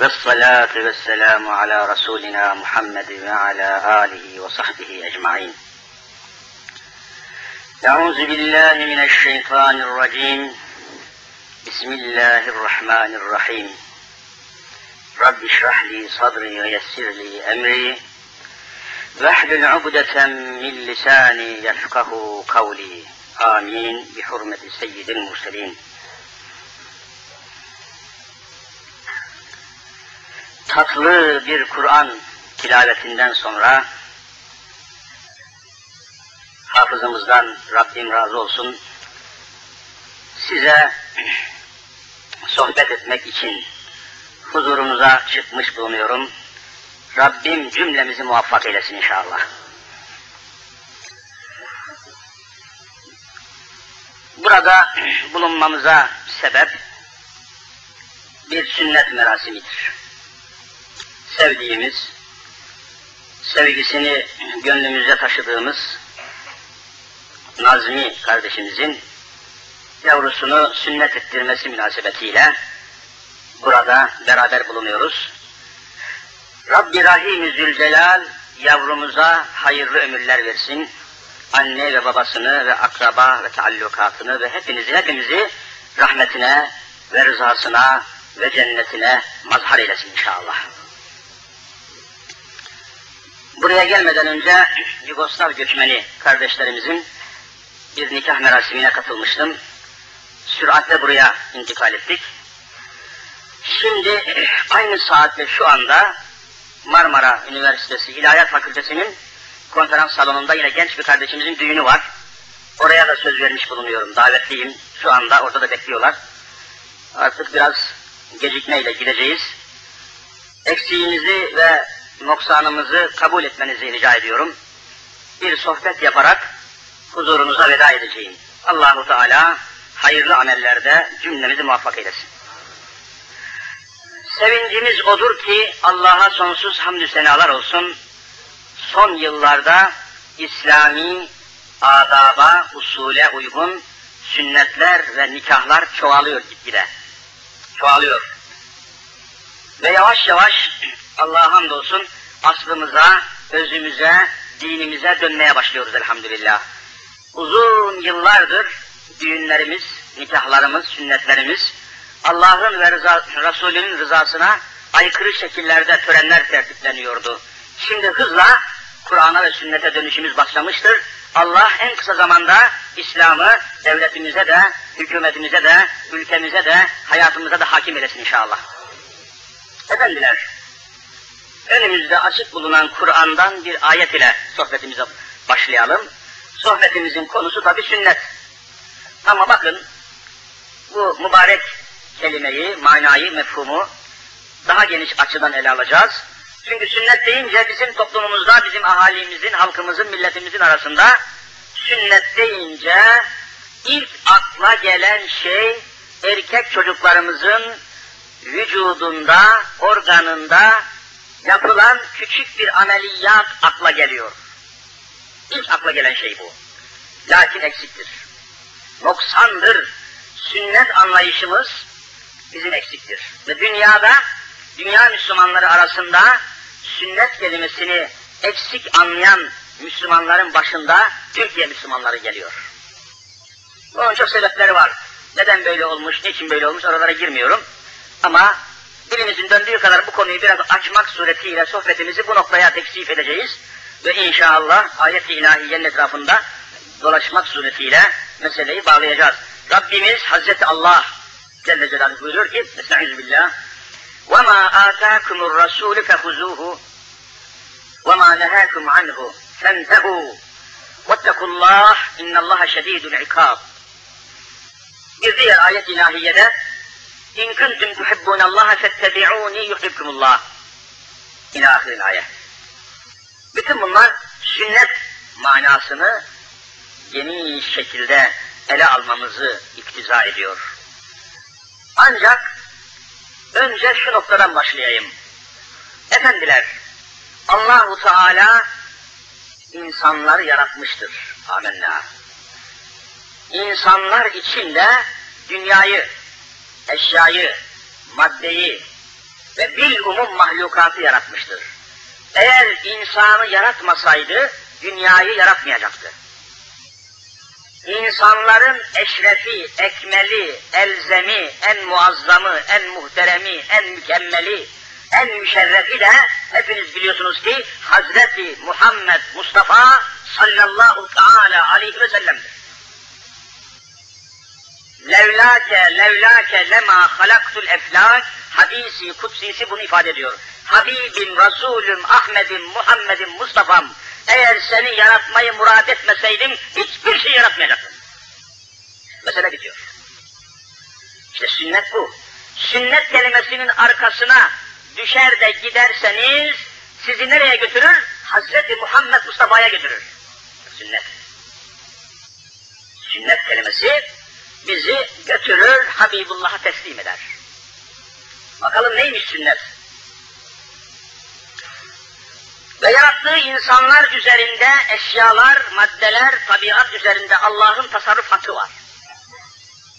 والصلاة والسلام على رسولنا محمد وعلى آله وصحبه أجمعين. أعوذ بالله من الشيطان الرجيم. بسم الله الرحمن الرحيم. رب اشرح لي صدري ويسر لي أمري. واحلل عقدة من لساني يفقه قولي. آمين. بحرمة سيد المرسلين. Tatlı bir Kur'an tilavetinden sonra hafızımızdan Rabbim razı olsun size sohbet etmek için huzurunuza çıkmış bulunuyorum. Rabbim cümlemizi muvaffak eylesin inşallah. Burada bulunmamıza sebep bir sünnet merasimidir sevdiğimiz, sevgisini gönlümüzde taşıdığımız Nazmi kardeşimizin yavrusunu sünnet ettirmesi münasebetiyle burada beraber bulunuyoruz. Rabbi Rahim Zülcelal yavrumuza hayırlı ömürler versin. Anne ve babasını ve akraba ve taallukatını ve hepinizi hepimizi rahmetine ve rızasına ve cennetine mazhar eylesin inşallah. Buraya gelmeden önce Yugoslav göçmeni kardeşlerimizin bir nikah merasimine katılmıştım. Süratle buraya intikal ettik. Şimdi aynı saatte şu anda Marmara Üniversitesi İlahiyat Fakültesi'nin konferans salonunda yine genç bir kardeşimizin düğünü var. Oraya da söz vermiş bulunuyorum. Davetliyim. Şu anda orada da bekliyorlar. Artık biraz gecikmeyle gideceğiz. Eksiğimizi ve noksanımızı kabul etmenizi rica ediyorum. Bir sohbet yaparak huzurunuza veda edeceğim. Allahu Teala hayırlı amellerde cümlemizi muvaffak eylesin. Sevincimiz odur ki Allah'a sonsuz hamdü senalar olsun. Son yıllarda İslami adaba, usule uygun sünnetler ve nikahlar çoğalıyor gitgide. Çoğalıyor. Ve yavaş yavaş Allah'a hamdolsun aslımıza, özümüze, dinimize dönmeye başlıyoruz elhamdülillah. Uzun yıllardır düğünlerimiz, nikahlarımız, sünnetlerimiz Allah'ın ve rıza, Resulünün rızasına aykırı şekillerde törenler tertipleniyordu. Şimdi hızla Kur'an'a ve sünnete dönüşümüz başlamıştır. Allah en kısa zamanda İslam'ı devletimize de, hükümetimize de, ülkemize de, hayatımıza da hakim eylesin inşallah. Efendiler, önümüzde açık bulunan Kur'an'dan bir ayet ile sohbetimize başlayalım. Sohbetimizin konusu tabi sünnet. Ama bakın, bu mübarek kelimeyi, manayı, mefhumu daha geniş açıdan ele alacağız. Çünkü sünnet deyince bizim toplumumuzda, bizim ahalimizin, halkımızın, milletimizin arasında sünnet deyince ilk akla gelen şey erkek çocuklarımızın vücudunda, organında yapılan küçük bir ameliyat akla geliyor. İlk akla gelen şey bu. Lakin eksiktir. Noksandır. Sünnet anlayışımız bizim eksiktir. Ve dünyada, dünya Müslümanları arasında sünnet kelimesini eksik anlayan Müslümanların başında Türkiye Müslümanları geliyor. Bunun çok sebepleri var. Neden böyle olmuş, niçin böyle olmuş oralara girmiyorum. Ama dilimizin döndüğü kadar bu konuyu biraz açmak suretiyle sohbetimizi bu noktaya teksif edeceğiz. Ve inşallah ayet-i ilahiyenin etrafında dolaşmak suretiyle meseleyi bağlayacağız. Rabbimiz Hazreti Allah Celle Celaluhu buyuruyor ki, Estaizu billah, وَمَا آتَاكُمُ الرَّسُولُ فَخُزُوهُ وَمَا نَهَاكُمْ عَنْهُ فَانْتَهُوا وَاتَّقُوا اللّٰهِ اِنَّ اللّٰهَ شَد۪يدُ الْعِقَابِ Bir diğer ayet ilahiyede İn kuntum tuhibbunallaha fettebi'uni yuhibbukumullah. İlâ ahiril ayet. Bütün bunlar sünnet manasını geniş şekilde ele almamızı iktiza ediyor. Ancak önce şu noktadan başlayayım. Efendiler, Allahu Teala insanları yaratmıştır. Amenna. İnsanlar içinde dünyayı, eşyayı, maddeyi, ve bil umum mahlukatı yaratmıştır. Eğer insanı yaratmasaydı dünyayı yaratmayacaktı. İnsanların eşrefi, ekmeli, elzemi, en muazzamı, en muhteremi, en mükemmeli, en müşerrefi de hepiniz biliyorsunuz ki Hazreti Muhammed Mustafa sallallahu teala aleyhi ve sellem'dir. Levlake levlake lema halaktul eflak hadisi kutsisi bunu ifade ediyor. Habibim, Resulüm, Ahmedim, Muhammed'im, Mustafa'm eğer seni yaratmayı murad etmeseydim hiçbir şey yaratmayacaktım. Mesele bitiyor. İşte sünnet bu. Sünnet kelimesinin arkasına düşer de giderseniz sizi nereye götürür? Hazreti Muhammed Mustafa'ya götürür. Sünnet. Sünnet kelimesi bizi götürür, Habibullah'a teslim eder. Bakalım neymiş sünnet? Ve yarattığı insanlar üzerinde eşyalar, maddeler, tabiat üzerinde Allah'ın tasarruf var.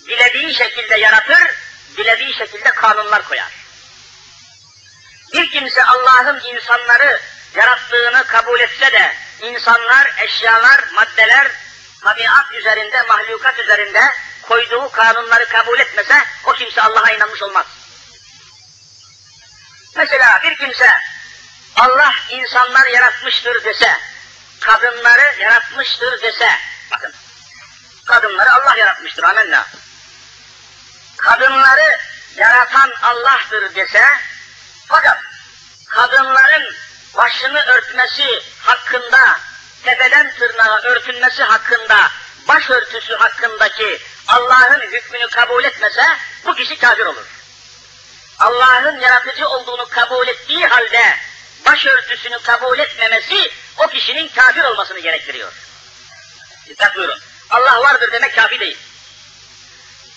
Dilediği şekilde yaratır, dilediği şekilde kanunlar koyar. Bir kimse Allah'ın insanları yarattığını kabul etse de insanlar, eşyalar, maddeler, tabiat üzerinde, mahlukat üzerinde koyduğu kanunları kabul etmese o kimse Allah'a inanmış olmaz. Mesela bir kimse Allah insanlar yaratmıştır dese, kadınları yaratmıştır dese, bakın, kadınları Allah yaratmıştır, amenna. Kadınları yaratan Allah'tır dese, fakat kadınların başını örtmesi hakkında, tepeden tırnağa örtülmesi hakkında, başörtüsü hakkındaki Allah'ın hükmünü kabul etmese, bu kişi kafir olur. Allah'ın yaratıcı olduğunu kabul ettiği halde, başörtüsünü kabul etmemesi o kişinin kafir olmasını gerektiriyor. Dikkat buyurun. Allah vardır demek kafi değil.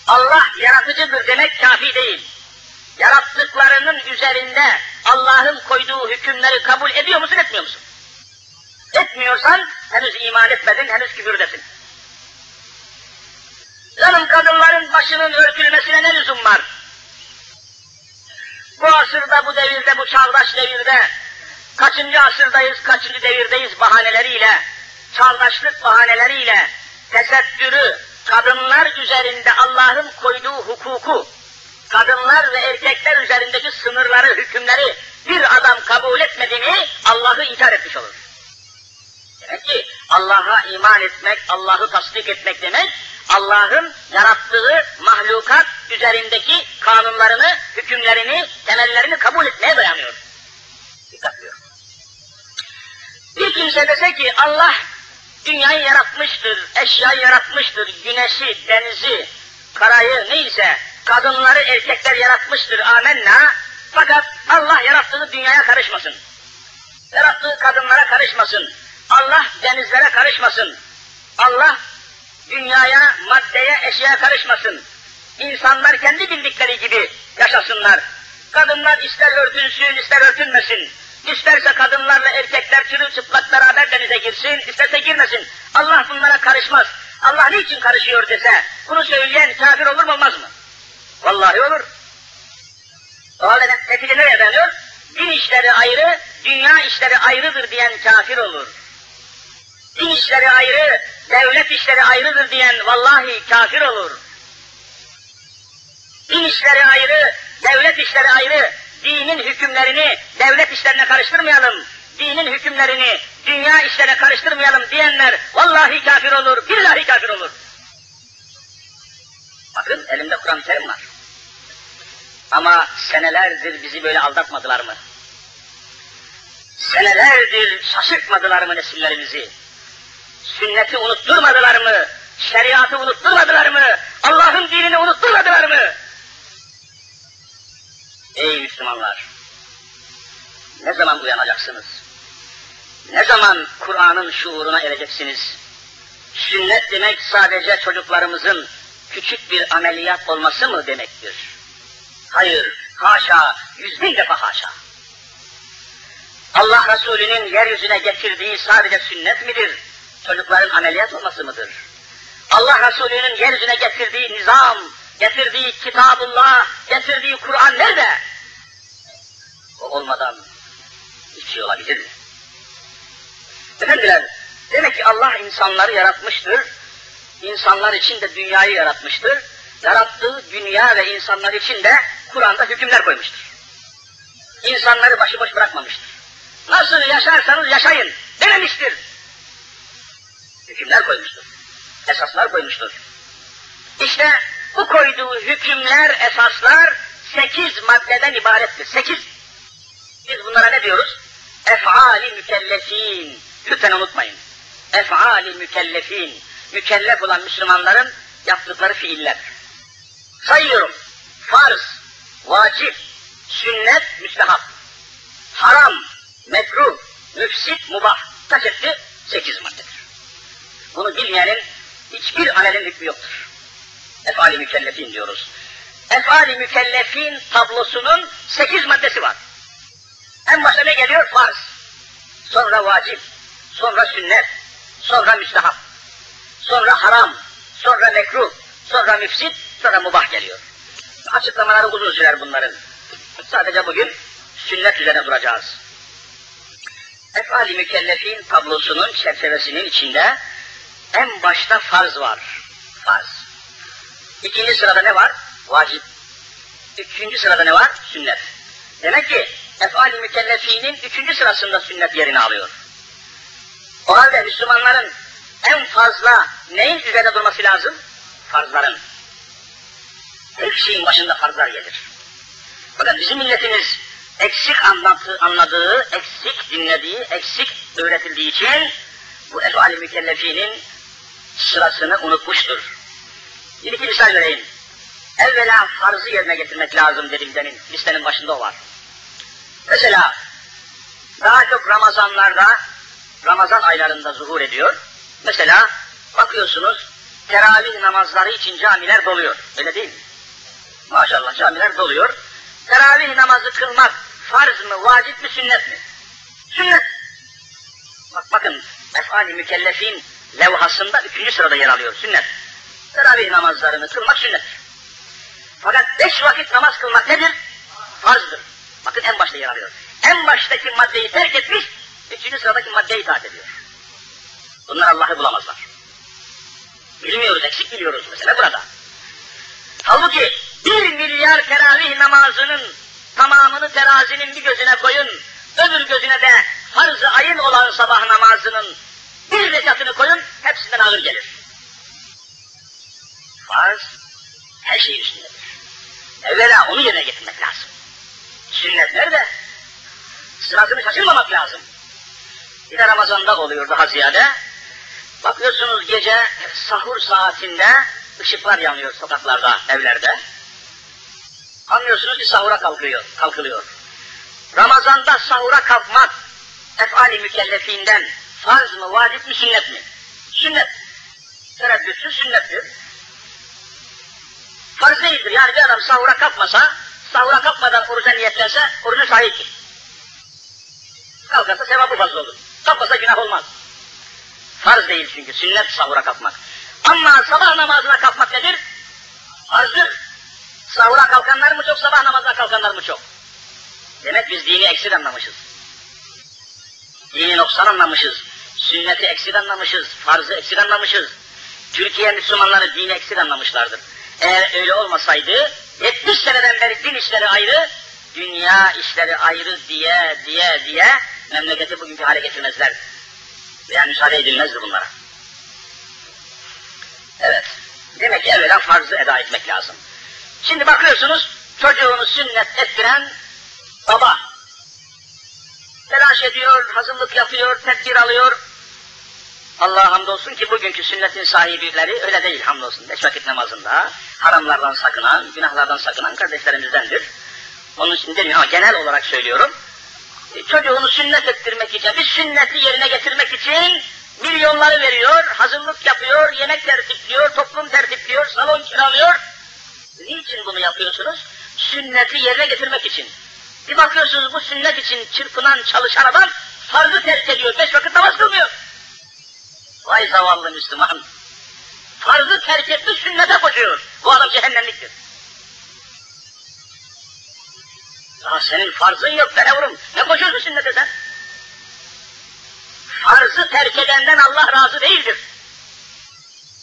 Allah yaratıcıdır demek kafi değil. Yarattıklarının üzerinde Allah'ın koyduğu hükümleri kabul ediyor musun, etmiyor musun? Etmiyorsan henüz iman etmedin, henüz küfürdesin. Canım kadınların başının örtülmesine ne lüzum var? Bu asırda, bu devirde, bu çağdaş devirde kaçıncı asırdayız, kaçıncı devirdeyiz bahaneleriyle, çağdaşlık bahaneleriyle tesettürü, kadınlar üzerinde Allah'ın koyduğu hukuku, kadınlar ve erkekler üzerindeki sınırları, hükümleri bir adam kabul etmediğini Allah'ı inkar etmiş olur. Demek ki Allah'a iman etmek, Allah'ı tasdik etmek demek, Allah'ın yarattığı mahlukat üzerindeki kanunlarını, hükümlerini, temellerini kabul etmeye dayanıyor. Dikkat diyor. Bir kimse dese ki Allah dünyayı yaratmıştır, eşyayı yaratmıştır, güneşi, denizi, karayı neyse, kadınları, erkekler yaratmıştır, amenna. Fakat Allah yarattığı dünyaya karışmasın. Yarattığı kadınlara karışmasın. Allah denizlere karışmasın. Allah dünyaya, maddeye, eşyaya karışmasın. İnsanlar kendi bildikleri gibi yaşasınlar. Kadınlar ister örtünsün, ister örtünmesin. İsterse kadınlarla erkekler çırılçıplak beraber denize girsin, isterse girmesin. Allah bunlara karışmaz. Allah niçin karışıyor dese, bunu söyleyen kafir olur mu olmaz mı? Vallahi olur. O halde netice nereye dayanıyor? Din işleri ayrı, dünya işleri ayrıdır diyen kafir olur. Din işleri ayrı, devlet işleri ayrıdır diyen vallahi kafir olur. Din işleri ayrı, devlet işleri ayrı, dinin hükümlerini devlet işlerine karıştırmayalım, dinin hükümlerini dünya işlerine karıştırmayalım diyenler vallahi kafir olur, billahi kafir olur. Bakın elimde Kur'an-ı Kerim var. Ama senelerdir bizi böyle aldatmadılar mı? Senelerdir şaşırtmadılar mı nesillerimizi? Sünneti unutturmadılar mı? Şeriatı unutturmadılar mı? Allah'ın dinini unutturmadılar mı? Ey Müslümanlar! Ne zaman uyanacaksınız? Ne zaman Kur'an'ın şuuruna ereceksiniz? Sünnet demek sadece çocuklarımızın küçük bir ameliyat olması mı demektir? Hayır, haşa, yüz bin defa haşa. Allah Resulü'nün yeryüzüne getirdiği sadece sünnet midir? Çocukların ameliyat olması mıdır? Allah Resulü'nün yeryüzüne getirdiği nizam, getirdiği kitabullah, getirdiği Kur'an nerede? olabilir. Efendiler, demek ki Allah insanları yaratmıştır. İnsanlar için de dünyayı yaratmıştır. Yarattığı dünya ve insanlar için de Kur'an'da hükümler koymuştur. İnsanları başıboş bırakmamıştır. Nasıl yaşarsanız yaşayın dememiştir. Hükümler koymuştur. Esaslar koymuştur. İşte bu koyduğu hükümler, esaslar sekiz maddeden ibarettir. Sekiz. Biz bunlara ne diyoruz? Ef'ali mükellefin. Lütfen unutmayın. Ef'ali mükellefin. Mükellef olan Müslümanların yaptıkları fiiller. Sayıyorum. Farz, vacip, sünnet, müstehap. Haram, mekruh, müfsit, mubah. Kaç etti? Sekiz maddedir. Bunu bilmeyenin hiçbir amelin hükmü yoktur. Efali mükellefin diyoruz. Efali mükellefin tablosunun sekiz maddesi var. En başta ne geliyor? Farz. Sonra vacip. Sonra sünnet. Sonra müstehap. Sonra haram. Sonra mekruh. Sonra müfsit. Sonra mubah geliyor. Açıklamaları uzun sürer bunların. Sadece bugün sünnet üzerine duracağız. Efali mükellefin tablosunun çerçevesinin içinde en başta farz var. Farz. İkinci sırada ne var? Vacip. Üçüncü sırada ne var? Sünnet. Demek ki efali mükellefinin üçüncü sırasında sünnet yerini alıyor. O halde Müslümanların en fazla neyin üzerinde durması lazım? Farzların. Her şeyin başında farzlar gelir. Fakat bizim milletimiz eksik anlatı, anladığı, eksik dinlediği, eksik öğretildiği için bu efali mükellefinin sırasını unutmuştur. Bir iki misal vereyim. Evvela farzı yerine getirmek lazım dedim demin. Listenin başında o var. Mesela daha çok Ramazanlarda, Ramazan aylarında zuhur ediyor. Mesela bakıyorsunuz teravih namazları için camiler doluyor. Öyle değil mi? Maşallah camiler doluyor. Teravih namazı kılmak farz mı, vacip mi, sünnet mi? Sünnet. Bak bakın, efali mükellefin levhasında üçüncü sırada yer alıyor, sünnet. Teravih namazlarını kılmak sünnet. Fakat beş vakit namaz kılmak nedir? Farzdır. Bakın en başta yer alıyor. En baştaki maddeyi terk etmiş, üçüncü sıradaki maddeye itaat ediyor. Bunlar Allah'ı bulamazlar. Bilmiyoruz, eksik biliyoruz mesela burada. Halbuki bir milyar teravih namazının tamamını terazinin bir gözüne koyun, öbür gözüne de farz-ı ayın olan sabah namazının bir rekatını koyun, hepsinden ağır gelir. Farz, her şeyin üstündedir. Evvela onu yerine getirmek lazım. Sünnetler de sırasını şaşırmamak lazım. Bir de Ramazan'da oluyor daha ziyade. Bakıyorsunuz gece sahur saatinde ışıklar yanıyor sokaklarda, evlerde. Anlıyorsunuz ki sahura kalkıyor, kalkılıyor. Ramazan'da sahura kalkmak efali mükellefinden farz mı, vacip mi, sünnet mi? Sünnet. Tereddütsüz sünnettir. Farz değildir. Yani bir adam sahura kalkmasa, sahura kalkmadan oruca niyetlense, orucu sahiptir. Kalkarsa sevabı fazla olur. Kalkmasa günah olmaz. Farz değil çünkü, sünnet sahura kalkmak. Ama sabah namazına kalkmak nedir? Farzdır. Sahura kalkanlar mı çok, sabah namazına kalkanlar mı çok? Demek biz dini eksik anlamışız. Dini noksan anlamışız. Sünneti eksik anlamışız. Farzı eksik anlamışız. Türkiye Müslümanları dini eksik anlamışlardır. Eğer öyle olmasaydı, 70 seneden beri din işleri ayrı, dünya işleri ayrı diye diye diye memleketi bugünkü hale getirmezler. Veya müsaade edilmezdi bunlara. Evet. Demek ki evvela farzı eda etmek lazım. Şimdi bakıyorsunuz çocuğunu sünnet ettiren baba. Telaş ediyor, hazırlık yapıyor, tedbir alıyor. Allah'a hamdolsun ki bugünkü sünnetin sahibileri öyle değil hamdolsun. Beş vakit namazında haramlardan sakınan, günahlardan sakınan kardeşlerimizdendir. Onun için demiyorum ama genel olarak söylüyorum. E, çocuğunu sünnet ettirmek için, bir sünneti yerine getirmek için milyonları veriyor, hazırlık yapıyor, yemek tertipliyor, toplum tertipliyor, salon kiralıyor. Niçin bunu yapıyorsunuz? Sünneti yerine getirmek için. Bir bakıyorsunuz bu sünnet için çırpınan, çalışan adam farzı terk ediyor, beş vakit namaz kılmıyor. Vay zavallı Müslüman. Farzı terk etti, sünnete koşuyor. Bu adam cehennemliktir. Ya senin farzın yok yavrum. Ne koşuyorsun sünnete sen? Farzı terk edenden Allah razı değildir.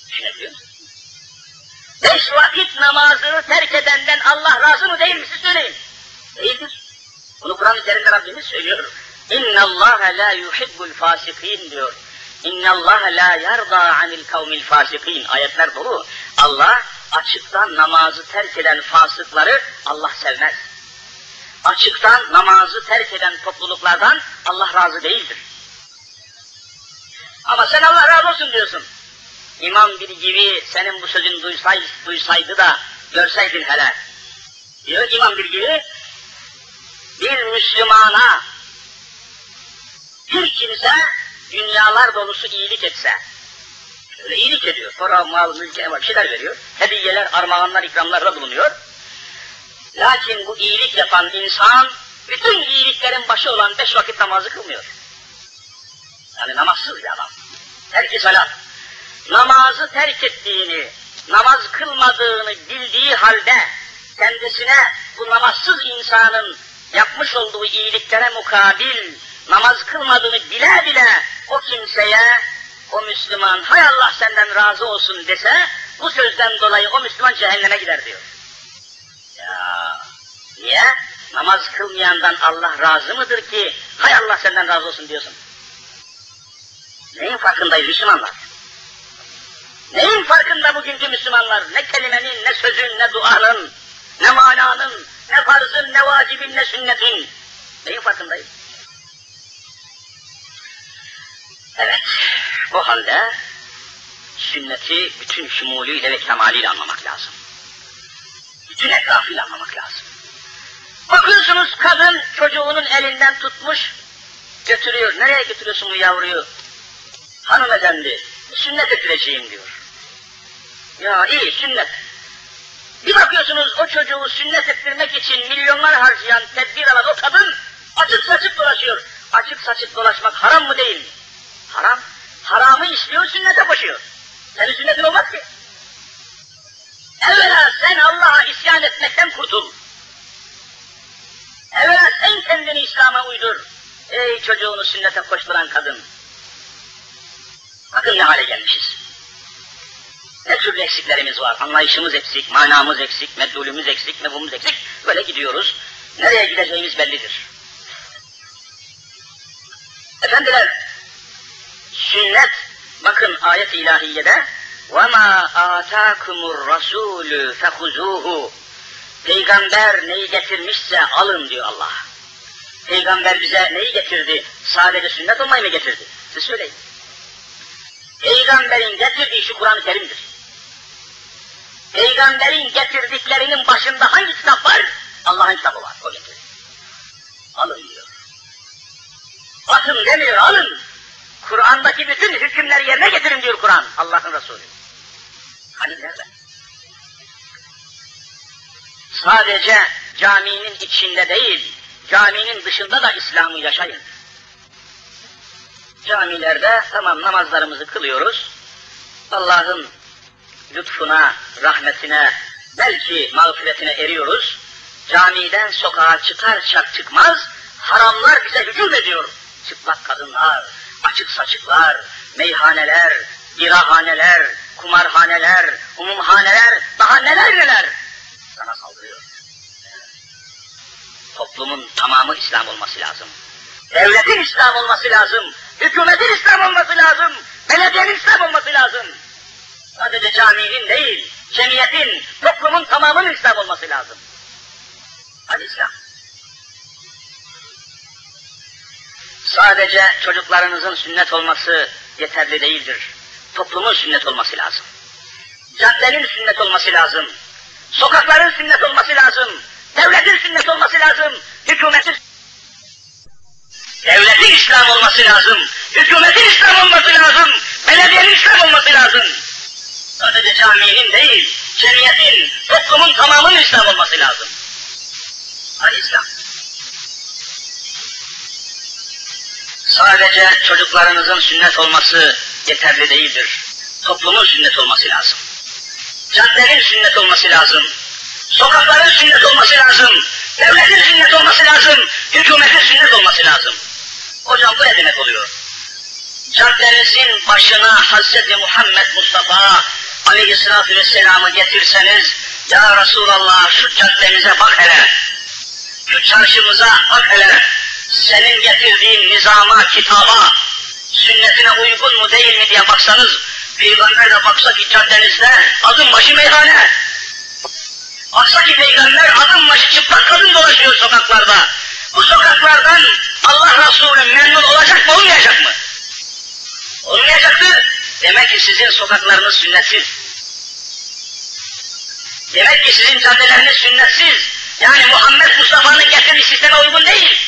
Düşünebiliyor musun? Beş vakit namazını terk edenden Allah razı mı değil mi siz söyleyin. Değildir. Bunu Kur'an üzerinde Rabbimiz söylüyor. İnna Allah la yuhibbul fasikin diyor. İnna Allah la yarda anil kavmil fasikin. Ayetler dolu. Allah açıktan namazı terk eden fasıkları Allah sevmez. Açıktan namazı terk eden topluluklardan Allah razı değildir. Ama sen Allah razı olsun diyorsun. İmam bir gibi senin bu sözün duysay, duysaydı da görseydin hele. Diyor İmam bir gibi bir Müslümana bir kimse dünyalar dolusu iyilik etse, öyle iyilik ediyor, para, mal, mülke, bir şeyler veriyor, hediyeler, armağanlar, ikramlarla bulunuyor. Lakin bu iyilik yapan insan, bütün iyiliklerin başı olan beş vakit namazı kılmıyor. Yani namazsız bir adam. Terk-i salat. Namazı terk ettiğini, namaz kılmadığını bildiği halde kendisine bu namazsız insanın yapmış olduğu iyiliklere mukabil namaz kılmadığını bile bile o kimseye o Müslüman hay Allah senden razı olsun dese bu sözden dolayı o Müslüman cehenneme gider diyor. Ya niye? Namaz kılmayandan Allah razı mıdır ki hay Allah senden razı olsun diyorsun? Neyin farkındayız Müslümanlar? Neyin farkında bugünkü Müslümanlar? Ne kelimenin, ne sözün, ne duanın, ne mananın, ne farzın, ne vacibin, ne sünnetin. Neyin farkındayız? Evet, o halde sünneti bütün şumulüyle ve kemaliyle anlamak lazım. Bütün etrafıyla anlamak lazım. Bakıyorsunuz kadın çocuğunun elinden tutmuş, götürüyor. Nereye götürüyorsun bu yavruyu? Hanımefendi, sünnet ettireceğim diyor. Ya iyi sünnet. Bir bakıyorsunuz o çocuğu sünnet ettirmek için milyonlar harcayan, tedbir alan o kadın açık saçık dolaşıyor. Açık saçık dolaşmak haram mı değil? Haram. Haramı işliyor, sünnete koşuyor. Senin sünnetin olmaz ki. Evvela sen Allah'a isyan etmekten kurtul. Evvela sen kendini İslam'a uydur. Ey çocuğunu sünnete koşturan kadın. Bakın ne hale gelmişiz. Ne türlü eksiklerimiz var. Anlayışımız eksik, manamız eksik, meddulümüz eksik, mevhumumuz eksik. Böyle gidiyoruz. Nereye gideceğimiz bellidir. Efendiler, sünnet, bakın ayet-i ilahiyede وَمَا آتَاكُمُ الرَّسُولُ فَخُزُوهُ Peygamber neyi getirmişse alın diyor Allah. Peygamber bize neyi getirdi? Sadece sünnet olmayı mı getirdi? Siz söyleyin. Peygamberin getirdiği şu Kur'an-ı Kerim'dir. Peygamberin getirdiklerinin başında hangi kitap var? Allah'ın kitabı var, o getirdi. Alın diyor. Atın demiyor, alın. Kur'an'daki bütün hükümleri yerine getirin diyor Kur'an, Allah'ın Resulü. Hani nerede? Sadece caminin içinde değil, caminin dışında da İslam'ı yaşayın. Camilerde tamam namazlarımızı kılıyoruz. Allah'ın lütfuna, rahmetine, belki mağfiretine eriyoruz. Camiden sokağa çıkar çak çıkmaz, haramlar bize hücum ediyor. Çıplak kadınlar, açık saçıklar, meyhaneler, birahaneler, kumarhaneler, umumhaneler, daha neler neler sana saldırıyor. Toplumun tamamı İslam olması lazım. Devletin İslam olması lazım. Hükümetin İslam olması lazım. Belediyenin İslam olması lazım. Sadece caminin değil, cemiyetin, toplumun tamamının İslam olması lazım. Hadi İslam. Sadece çocuklarınızın sünnet olması yeterli değildir. Toplumun sünnet olması lazım. Caddenin sünnet olması lazım. Sokakların sünnet olması lazım. Devletin sünnet olması lazım. Hükümetin Devletin İslam olması lazım. Hükümetin İslam olması lazım. Belediyenin İslam olması lazım. Sadece caminin değil, cemiyetin, toplumun tamamının İslam olması lazım. Hadi İslam. Sadece çocuklarınızın sünnet olması yeterli değildir. Toplumun sünnet olması lazım. Caddenin sünnet olması lazım. Sokakların sünnet olması lazım. Devletin sünnet olması lazım. Hükümetin sünnet olması lazım. Hocam bu ne demek oluyor? caddenizin başına Hazreti Muhammed Mustafa Aleyhisselatü Vesselam'ı getirseniz, Ya Resulallah şu caddemize bak hele, şu çarşımıza bak hele, senin getirdiğin nizama, kitaba, sünnetine uygun mu değil mi diye baksanız, Peygamber de baksa ki caddenizde adım başı meyhane. Baksa ki Peygamber adım başı çıplak kadın dolaşıyor sokaklarda. Bu sokaklardan Allah Resulü memnun olacak mı olmayacak mı? Olmayacaktır. Demek ki sizin sokaklarınız sünnetsiz. Demek ki sizin caddeleriniz sünnetsiz. Yani Muhammed Mustafa'nın getirdiği sisteme uygun değil.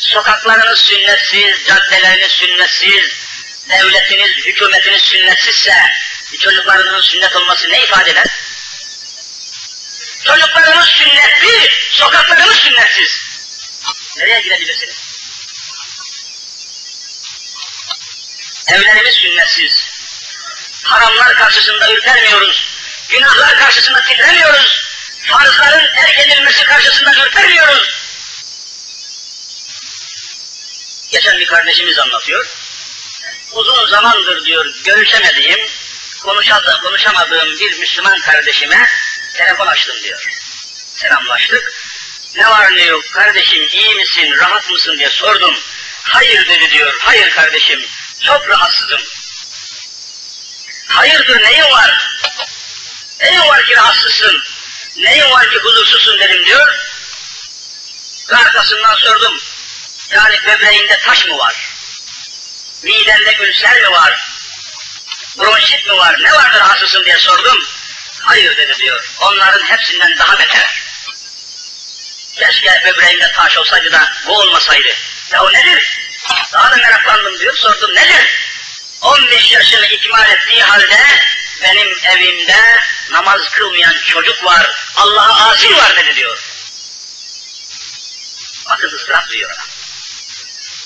Sokaklarınız sünnetsiz, caddeleriniz sünnetsiz, devletiniz, hükümetiniz sünnetsizse çocuklarınızın sünnet olması ne ifade eder? Çocuklarınız sünnetli, sokaklarınız sünnetsiz. Nereye gidebilirsiniz? Evlerimiz sünnetsiz. Haramlar karşısında ürpermiyoruz. Günahlar karşısında titremiyoruz. Farzların terk edilmesi karşısında ürpermiyoruz. Geçen bir kardeşimiz anlatıyor. Uzun zamandır diyor görüşemediğim, konuşadı, konuşamadığım bir Müslüman kardeşime telefon açtım diyor. Selamlaştık. Ne var ne yok kardeşim iyi misin, rahat mısın diye sordum. Hayır dedi diyor, hayır kardeşim çok rahatsızım. Hayırdır neyin var? Neyin var ki rahatsızsın? Neyin var ki huzursuzsun dedim diyor. Ve arkasından sordum. Yani böbreğinde taş mı var? Midende ülser mi var? Bronşit mi var? Ne vardır rahatsızsın diye sordum. Hayır dedi diyor. Onların hepsinden daha beter. Keşke böbreğinde taş olsaydı da bu olmasaydı. Ya o nedir? Daha da meraklandım diyor, sordum nedir? 15 yaşını ikmal ettiği halde benim evimde namaz kılmayan çocuk var, Allah'a asi var dedi diyor. Bakın ıstırap duyuyor.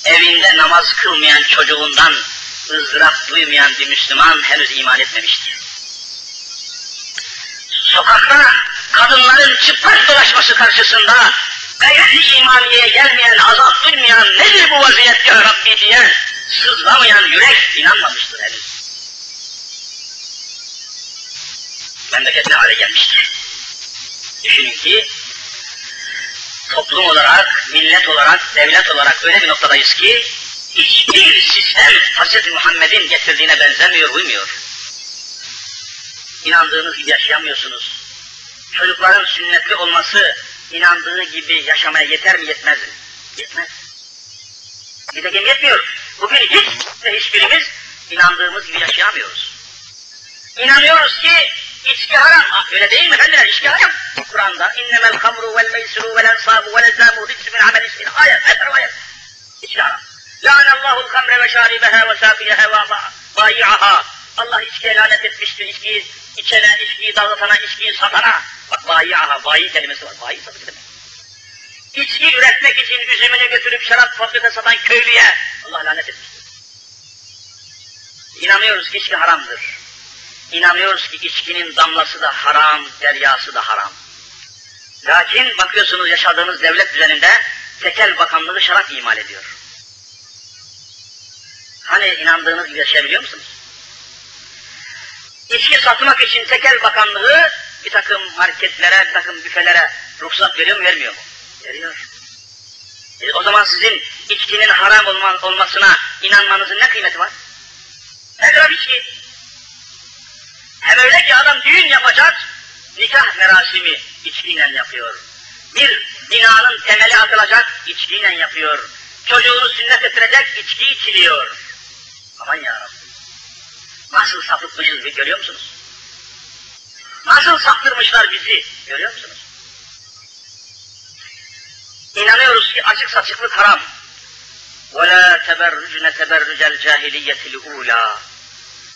Evinde namaz kılmayan çocuğundan ızdırap duymayan bir Müslüman henüz iman etmemiştir. Sokakta kadınların çıplak dolaşması karşısında gayret-i imaniyeye gelmeyen, azap duymayan nedir bu vaziyet ya Rabbi diye sızlamayan yürek inanmamıştır henüz. Memleketli hale gelmiştir. Düşünün ki toplum olarak, millet olarak, devlet olarak öyle bir noktadayız ki hiçbir sistem Hz. Muhammed'in getirdiğine benzemiyor, uymuyor. İnandığınız gibi yaşayamıyorsunuz. Çocukların sünnetli olması inandığı gibi yaşamaya yeter mi yetmez mi? Yetmez. Nitekim yetmiyor. Bugün hiç ve hiçbirimiz inandığımız gibi yaşayamıyoruz. İnanıyoruz ki içki haram. Öyle değil mi efendiler? İçki haram. Kur'an'da innemel hamru vel meysiru vel ensabu vel ezzamu ritsu min amel ismin. Ayet, ayet, ayet. İçki haram. Lâneallâhu'l hamre ve şâribeha ve sâfiyeha ve bâyi'aha. Allah içkiye lanet etmiştir. İçkiyi içene, içkiyi dağıtana, içkiyi satana. Bak bâyi'aha, bayi kelimesi var. Bayi satıcı demek. İçki üretmek için üzümünü götürüp şarap fabrika satan köylüye Allah lanet etmiştir. İnanıyoruz ki içki haramdır. İnanıyoruz ki içkinin damlası da haram, deryası da haram. Lakin bakıyorsunuz yaşadığınız devlet düzeninde tekel bakanlığı şarap imal ediyor. Hani inandığınız gibi yaşayabiliyor musunuz? İçki satmak için tekel bakanlığı bir takım marketlere, bir takım büfelere ruhsat veriyor mu, vermiyor mu? Veriyor. E, o zaman sizin içkinin haram olma, olmasına inanmanızın ne kıymeti var? Ne kadar içki? Hem öyle ki adam düğün yapacak, nikah merasimi içkiyle yapıyor. Bir binanın temeli atılacak, içkiyle yapıyor. Çocuğunu sünnet ettirecek, içki içiliyor. Aman ya Nasıl sapıtmışız bir görüyor musunuz? Nasıl saptırmışlar bizi görüyor musunuz? İnanıyoruz ki açık saçıklık haram. وَلَا تَبَرُّجْنَ تَبَرُّجَ الْجَاهِلِيَّةِ الْعُولَى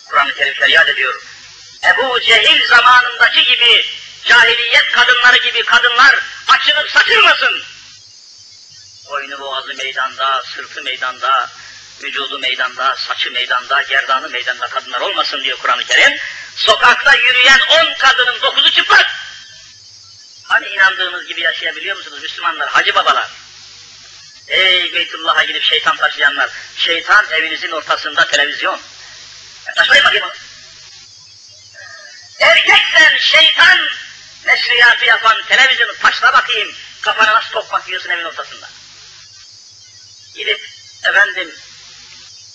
Kur'an-ı Kerim feryat ediyor. Ebu Cehil zamanındaki gibi, cahiliyet kadınları gibi kadınlar açılıp saçılmasın. Boynu boğazı meydanda, sırtı meydanda, vücudu meydanda, saçı meydanda, gerdanı meydanda kadınlar olmasın diyor Kur'an-ı Kerim. Sokakta yürüyen on kadının dokuzu çıplak. Hani inandığınız gibi yaşayabiliyor musunuz Müslümanlar, hacı babalar? Ey Beytullah'a gidip şeytan taşıyanlar, şeytan evinizin ortasında televizyon. E, taşlayın bakayım. Erkeksen şeytan neşriyatı yapan televizyonu taşla bakayım, kafana nasıl top bakıyorsun evin ortasında. Gidip efendim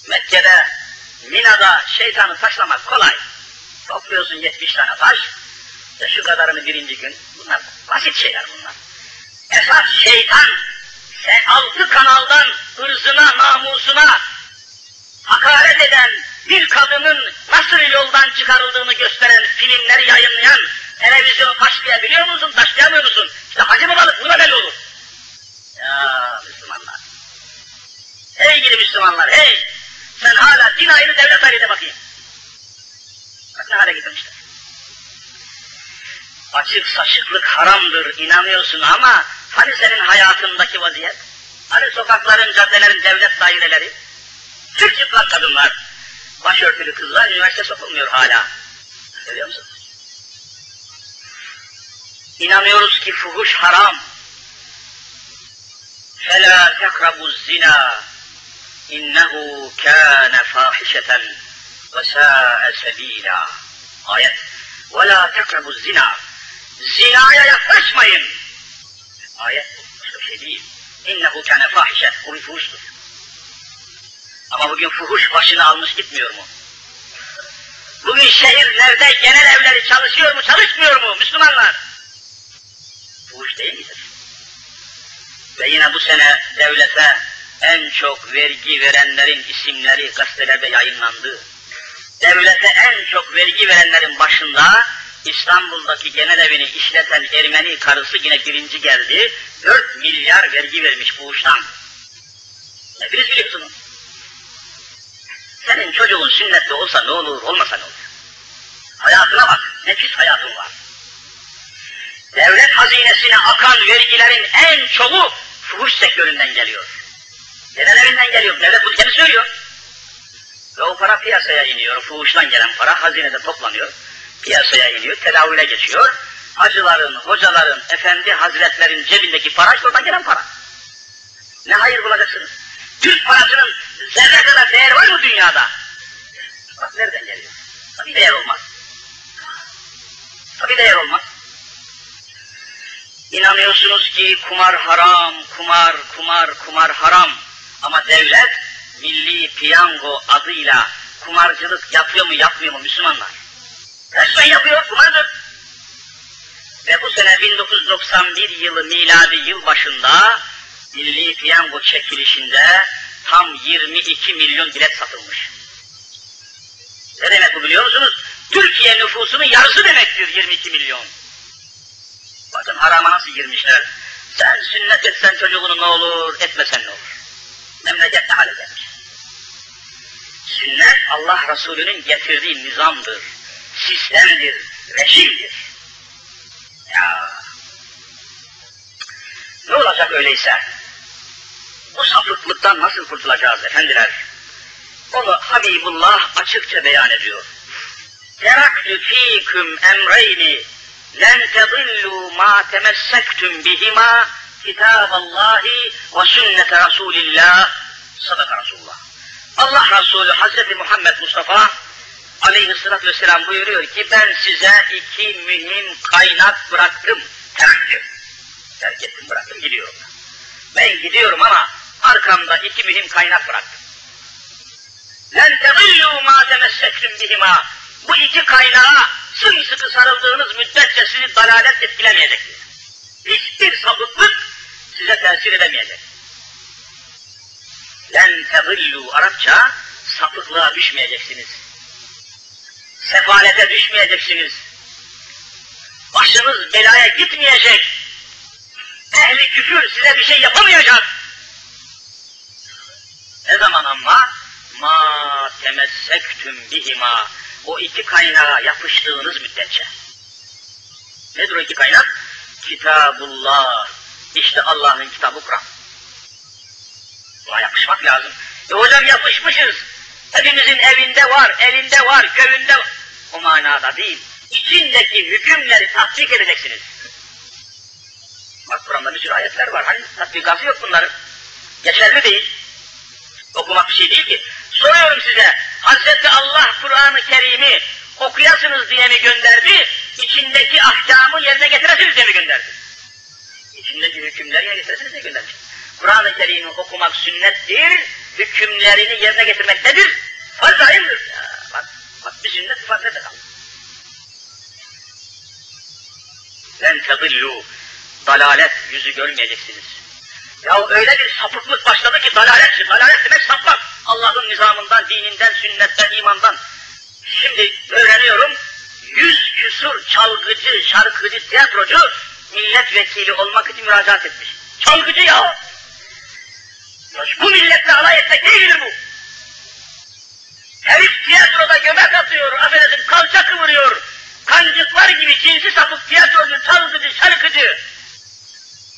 Mekke'de, Mina'da şeytanı taşlamak kolay. Topluyorsun 70 tane taş, işte şu kadarını birinci gün, bunlar basit şeyler bunlar. Esas şeytan, sen altı kanaldan ırzına, namusuna hakaret eden bir kadının nasıl yoldan çıkarıldığını gösteren filmleri yayınlayan televizyonu taşlayabiliyor musun, taşlayamıyor musun? İşte hacı babalık buna belli olur. Ya Müslümanlar. Hey gidi Müslümanlar, hey! Sen hala din ayrı, devlet ayrı de bakayım. Bak ne hale getirmişler. Açık saçıklık haramdır, inanıyorsun ama hani senin hayatındaki vaziyet? Hani sokakların, caddelerin devlet daireleri? Türk çıplak kadınlar, başörtülü kızlar üniversite sokulmuyor hala. Görüyor musun? İnanıyoruz ki fuhuş haram. فَلَا تَقْرَبُوا الزِّنَا اِنَّهُ كَانَ فَاحِشَةً وَسَاءَ سَب۪يلًا Ayet. وَلَا تَقْرَبُوا الزِّنَا Zinaya yaklaşmayın. Ayet bu, başka bir şey değil. اِنَّهُ كَانَ فَاحِشَةً Bu bir fuhuştur. Ama bugün fuhuş başını almış gitmiyor mu? Bugün şehirlerde genel evleri çalışıyor mu, çalışmıyor mu Müslümanlar? Fuhuş değil midir? Ve yine bu sene devlete en çok vergi verenlerin isimleri gazetelerde yayınlandı. Devlete en çok vergi verenlerin başında İstanbul'daki genel evini işleten Ermeni karısı yine birinci geldi. Dört milyar vergi vermiş fuhuştan. Hepiniz biliyorsunuz. Çocuğun sünnetli olsa ne olur, olmasa ne olur? Hayatına bak, nefis hayatın var. Devlet hazinesine akan vergilerin en çoğu fuhuş sektöründen geliyor. Nerelerinden geliyor? Devlet bunu kendi söylüyor. Ve o para piyasaya iniyor, fuhuştan gelen para hazinede toplanıyor. Piyasaya iniyor, tedavüle geçiyor. Hacıların, hocaların, efendi hazretlerin cebindeki para işte oradan gelen para. Ne hayır bulacaksınız? Türk parasının zerre kadar değer var mı dünyada? Bak nereden geliyor? Tabii değer olmaz. Tabii değer olmaz. İnanıyorsunuz ki kumar haram, kumar, kumar, kumar haram. Ama devlet milli piyango adıyla kumarcılık yapıyor mu yapmıyor mu Müslümanlar? Resmen yapıyor, kumardır. Ve bu sene 1991 yılı miladi yıl başında milli piyango çekilişinde tam 22 milyon bilet satılmış. Ne demek bu biliyor musunuz? Türkiye nüfusunun yarısı demektir 22 milyon. Bakın harama nasıl girmişler. Sen sünnet etsen çocuğunu ne olur, etmesen ne olur. Memleket ne hale gelmiş. Sünnet Allah Resulü'nün getirdiği nizamdır, sistemdir, rejimdir. Ya. Ne olacak öyleyse? Bu sapıklıktan nasıl kurtulacağız efendiler? Onu Habibullah açıkça beyan ediyor. Teraktü fîküm emreyni len tedillu ma temessektum bihima kitaballahi ve sünnete Resulillah sadaka Resulullah. Allah Resulü Hazreti Muhammed Mustafa aleyhissalatü vesselam buyuruyor ki ben size iki mühim kaynak bıraktım. Terk Terk ettim bıraktım gidiyorum. Ben gidiyorum ama arkamda iki mühim kaynak bıraktım. Len tedillû mâ temessektum bihima. Bu iki kaynağa sımsıkı sarıldığınız müddetçe sizi dalalet etkilemeyecektir. Hiçbir sapıklık size tesir edemeyecek. Len tedillû Arapça sapıklığa düşmeyeceksiniz. Sefalete düşmeyeceksiniz. Başınız belaya gitmeyecek. Ehli küfür size bir şey yapamayacak. Ne zaman ama? Ma temessektüm bihima. O iki kaynağa yapıştığınız müddetçe. Nedir o iki kaynak? Kitabullah. İşte Allah'ın kitabı Kur'an. Buna yapışmak lazım. E hocam yapışmışız. Hepimizin evinde var, elinde var, köyünde var. O manada değil. İçindeki hükümleri tatbik edeceksiniz. Bak Kur'an'da bir sürü ayetler var. Hani tatbikası yok bunların. Geçerli değil. Okumak bir şey değil ki. Soruyorum size, Hazreti Allah Kur'an-ı Kerim'i okuyasınız diye mi gönderdi, içindeki ahkamı yerine getiresiniz diye mi gönderdi? İçindeki hükümleri yerine getiresiniz diye gönderdi. Kur'an-ı Kerim'i okumak sünnettir, hükümlerini yerine getirmek nedir? Farz ayındır. Bak, bak bir sünnet farz eder. Len tedillu, dalalet yüzü görmeyeceksiniz. Ya öyle bir sapıklık başladı ki dalalet, dalalet demek sapmak. Allah'ın nizamından, dininden, sünnetten, imandan. Şimdi öğreniyorum, yüz küsur çalgıcı, şarkıcı, tiyatrocu milletvekili olmak için müracaat etmiş. Çalgıcı ya! Bu milletle alay etmek değildir bu. Herif tiyatroda göbek atıyor, affedersin kalça kıvırıyor. Kancıklar gibi cinsi sapık tiyatrocu, çalgıcı, şarkıcı.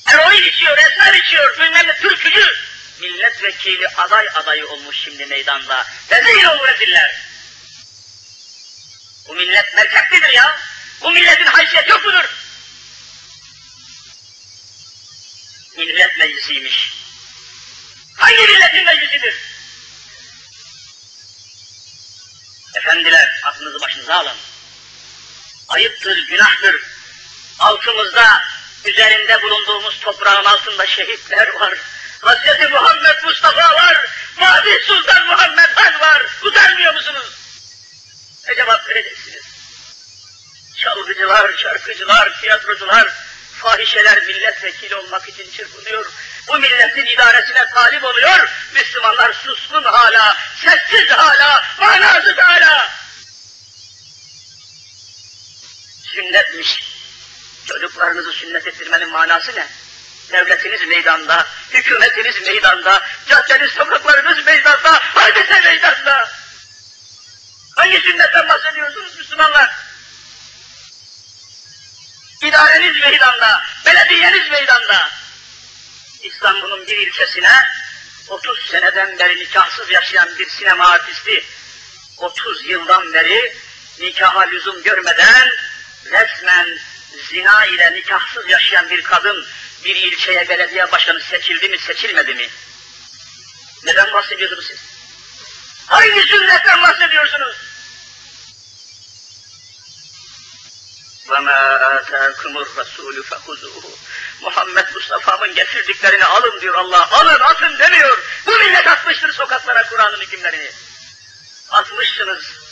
Eroin içiyor, esmer içiyor, bilmem ne türkücü. Milletvekili aday adayı olmuş şimdi meydanda. Rezil olur reziller. Bu millet merkeplidir ya. Bu milletin haysiyeti yok mudur? Millet meclisiymiş. Hangi milletin meclisidir? Efendiler, aklınızı başınıza alın. Ayıptır, günahtır. Altımızda, üzerinde bulunduğumuz toprağın altında şehitler var. Hz. Muhammed Mustafa var. Fatih Sultan Muhammed Han var. Utanmıyor musunuz? Ne cevap vereceksiniz? Çalgıcılar, şarkıcılar, tiyatrocular, fahişeler milletvekili olmak için çırpınıyor. Bu milletin idaresine talip oluyor. Müslümanlar suskun hala, sessiz hala, manasız ettirmenin manası ne? Devletiniz meydanda, hükümetiniz meydanda, caddeniz, sokaklarınız meydanda, hadise meydanda. Hangi sünnetten bahsediyorsunuz Müslümanlar? İdareniz meydanda, belediyeniz meydanda. İstanbul'un bir ilçesine 30 seneden beri nikahsız yaşayan bir sinema artisti 30 yıldan beri nikaha lüzum görmeden resmen zina ile nikahsız yaşayan bir kadın bir ilçeye belediye başkanı seçildi mi seçilmedi mi? Neden bahsediyorsunuz siz? Hangi sünnetten bahsediyorsunuz? وَمَا آتَاكُمُ الرَّسُولُ فَخُذُوهُ Muhammed Mustafa'nın getirdiklerini alın diyor Allah. Alın atın demiyor. Bu millet atmıştır sokaklara Kur'an'ın hükümlerini. Atmışsınız.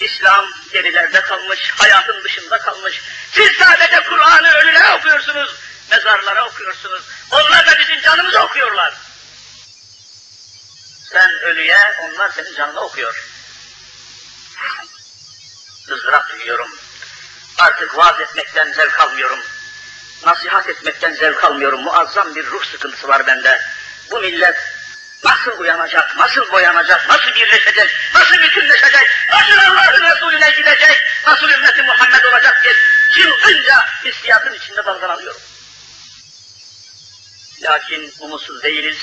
İslam gerilerde kalmış, hayatın dışında kalmış. Siz sadece Kur'an'ı ölüne okuyorsunuz, mezarlara okuyorsunuz. Onlar da bizim canımızı okuyorlar. Sen ölüye, onlar senin canını okuyor. ızdırap duyuyorum. Artık vaaz etmekten zevk almıyorum. Nasihat etmekten zevk almıyorum. Muazzam bir ruh sıkıntısı var bende. Bu millet nasıl uyanacak, nasıl boyanacak, nasıl birleşecek, nasıl bütünleşecek, nasıl Allah'ın Resulüne gidecek, nasıl ümmeti Muhammed olacak diye çılgınca hissiyatın içinde dalgalanıyorum. Lakin umutsuz değiliz,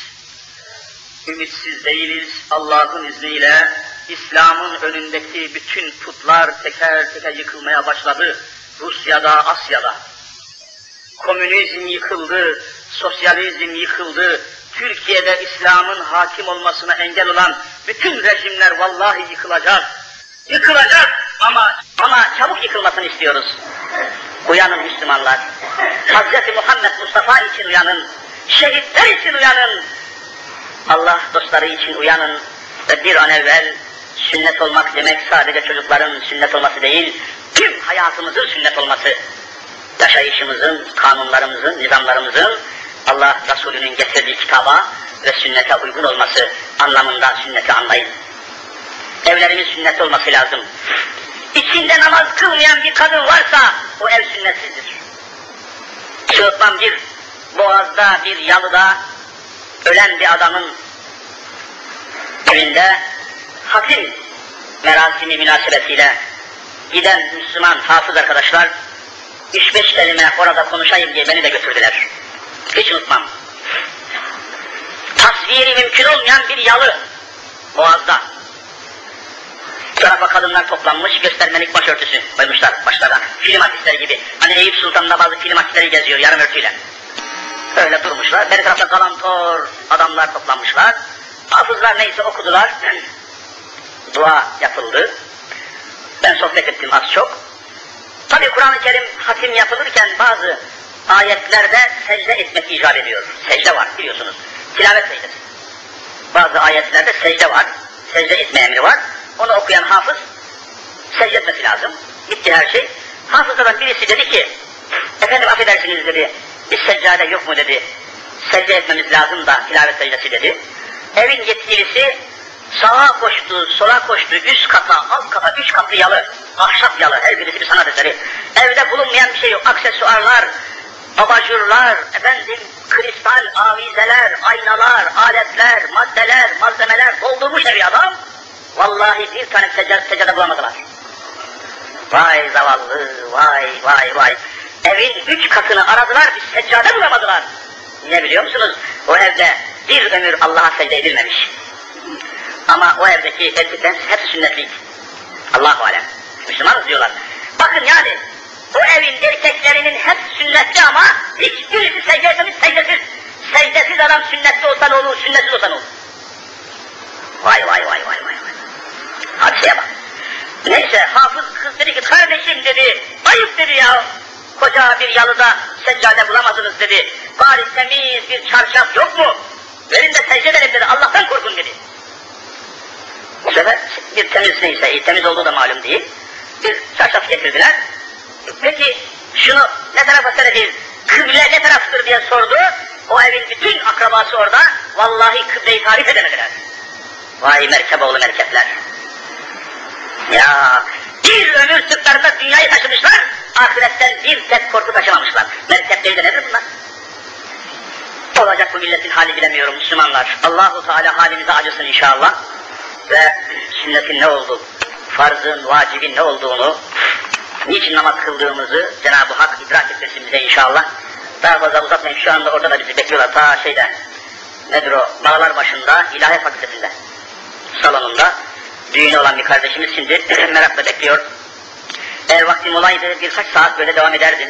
ümitsiz değiliz. Allah'ın izniyle İslam'ın önündeki bütün putlar teker teker yıkılmaya başladı. Rusya'da, Asya'da. Komünizm yıkıldı, sosyalizm yıkıldı, Türkiye'de İslam'ın hakim olmasına engel olan bütün rejimler vallahi yıkılacak. Yıkılacak ama ama çabuk yıkılmasını istiyoruz. Uyanın Müslümanlar. Hz. Muhammed Mustafa için uyanın. Şehitler için uyanın. Allah dostları için uyanın ve bir an evvel sünnet olmak demek sadece çocukların sünnet olması değil, tüm hayatımızın sünnet olması, yaşayışımızın, kanunlarımızın, nizamlarımızın Allah Resulü'nün getirdiği kitaba ve sünnete uygun olması anlamında sünneti anlayın. Evlerimiz sünnet olması lazım. İçinde namaz kılmayan bir kadın varsa o ev sünnetsizdir. Çığırtmam bir boğazda bir yalıda ölen bir adamın evinde hatim merasimi münasebetiyle giden Müslüman hafız arkadaşlar üç beş kelime orada konuşayım diye beni de götürdüler. Hiç unutmam. Tasviri mümkün olmayan bir yalı boğazda. Tarafa kadınlar toplanmış, göstermelik başörtüsü koymuşlar başlarına. Film artistleri gibi. Hani Eyüp Sultan'da bazı film artistleri geziyor yarım örtüyle. Öyle durmuşlar. Beri tarafta kalantor adamlar toplanmışlar. Hafızlar neyse okudular. Dua yapıldı. Ben sohbet ettim az çok. Tabi Kur'an-ı Kerim hatim yapılırken bazı ayetlerde secde etmek icap ediyor. Secde var biliyorsunuz. Tilavet secdesi. Bazı ayetlerde secde var. Secde etme emri var. Onu okuyan hafız secde etmesi lazım. Bitti her şey. Hafızlardan birisi dedi ki, efendim affedersiniz dedi, bir seccade yok mu dedi, secde etmemiz lazım da tilavet secdesi dedi. Evin yetkilisi sağa koştu, sola koştu, üst kata, alt kata, üç katlı yalı, ahşap yalı, her birisi bir sanat eseri. Evde bulunmayan bir şey yok, aksesuarlar, abajurlar, efendim, kristal, avizeler, aynalar, aletler, maddeler, malzemeler doldurmuş evi adam. Vallahi bir tane seccade, seccade bulamadılar. Vay zavallı, vay vay vay. Evin üç katını aradılar, bir seccade bulamadılar. Ne biliyor musunuz? O evde bir ömür Allah'a secde edilmemiş. Ama o evdeki erkeklerin hepsi sünnetliydi. Allahu alem. Müslümanız diyorlar. Bakın yani o evin erkeklerinin hep sünnetli ama hiçbirisi secde etmemiş secdesiz. Secdesiz adam sünnetli olsa ne olur, sünnetsiz olsa ne olur? Vay vay vay vay vay. Hadiseye bak. Neyse hafız kız dedi ki kardeşim dedi, ayıp dedi ya. Koca bir yalıda seccade bulamadınız dedi. Bari temiz bir çarşaf yok mu? Verin de secde edelim dedi, Allah'tan korkun dedi. Bu sefer bir temiz neyse, temiz olduğu da malum değil. Bir çarşaf getirdiler. Peki şunu ne tarafa sereceğiz? Kıble ne taraftır diye sordu. O evin bütün akrabası orada. Vallahi kıbleyi tarif edemediler. Vay merkep oğlu merkepler. Ya bir ömür sırtlarında dünyayı taşımışlar, ahiretten bir tek korku taşımamışlar. Merkepleri de nedir bunlar? Olacak bu milletin hali bilemiyorum Müslümanlar. Allahu Teala halimize acısın inşallah. Ve sünnetin ne olduğu, farzın, vacibin ne olduğunu, niçin namaz kıldığımızı Cenab-ı Hak idrak etmesin bize inşallah. Daha fazla uzatmayayım şu anda orada da bizi bekliyorlar ta şeyde. Nedir o? Bağlar başında, İlahiyat Fakültesi'nde. Salonunda düğünü olan bir kardeşimiz şimdi merakla bekliyor. Eğer vaktim olaydı birkaç saat böyle devam ederdim.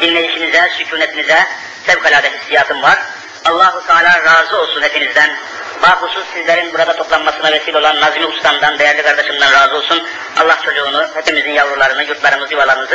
Dinleyişinize, sükunetinize fevkalade hissiyatım var. Allahu Teala razı olsun hepinizden. Bahusus sizlerin burada toplanmasına vesile olan Nazmi Usta'mdan, değerli kardeşimden razı olsun. Allah çocuğunu, hepimizin yavrularını, yurtlarımızı, yuvalarımızı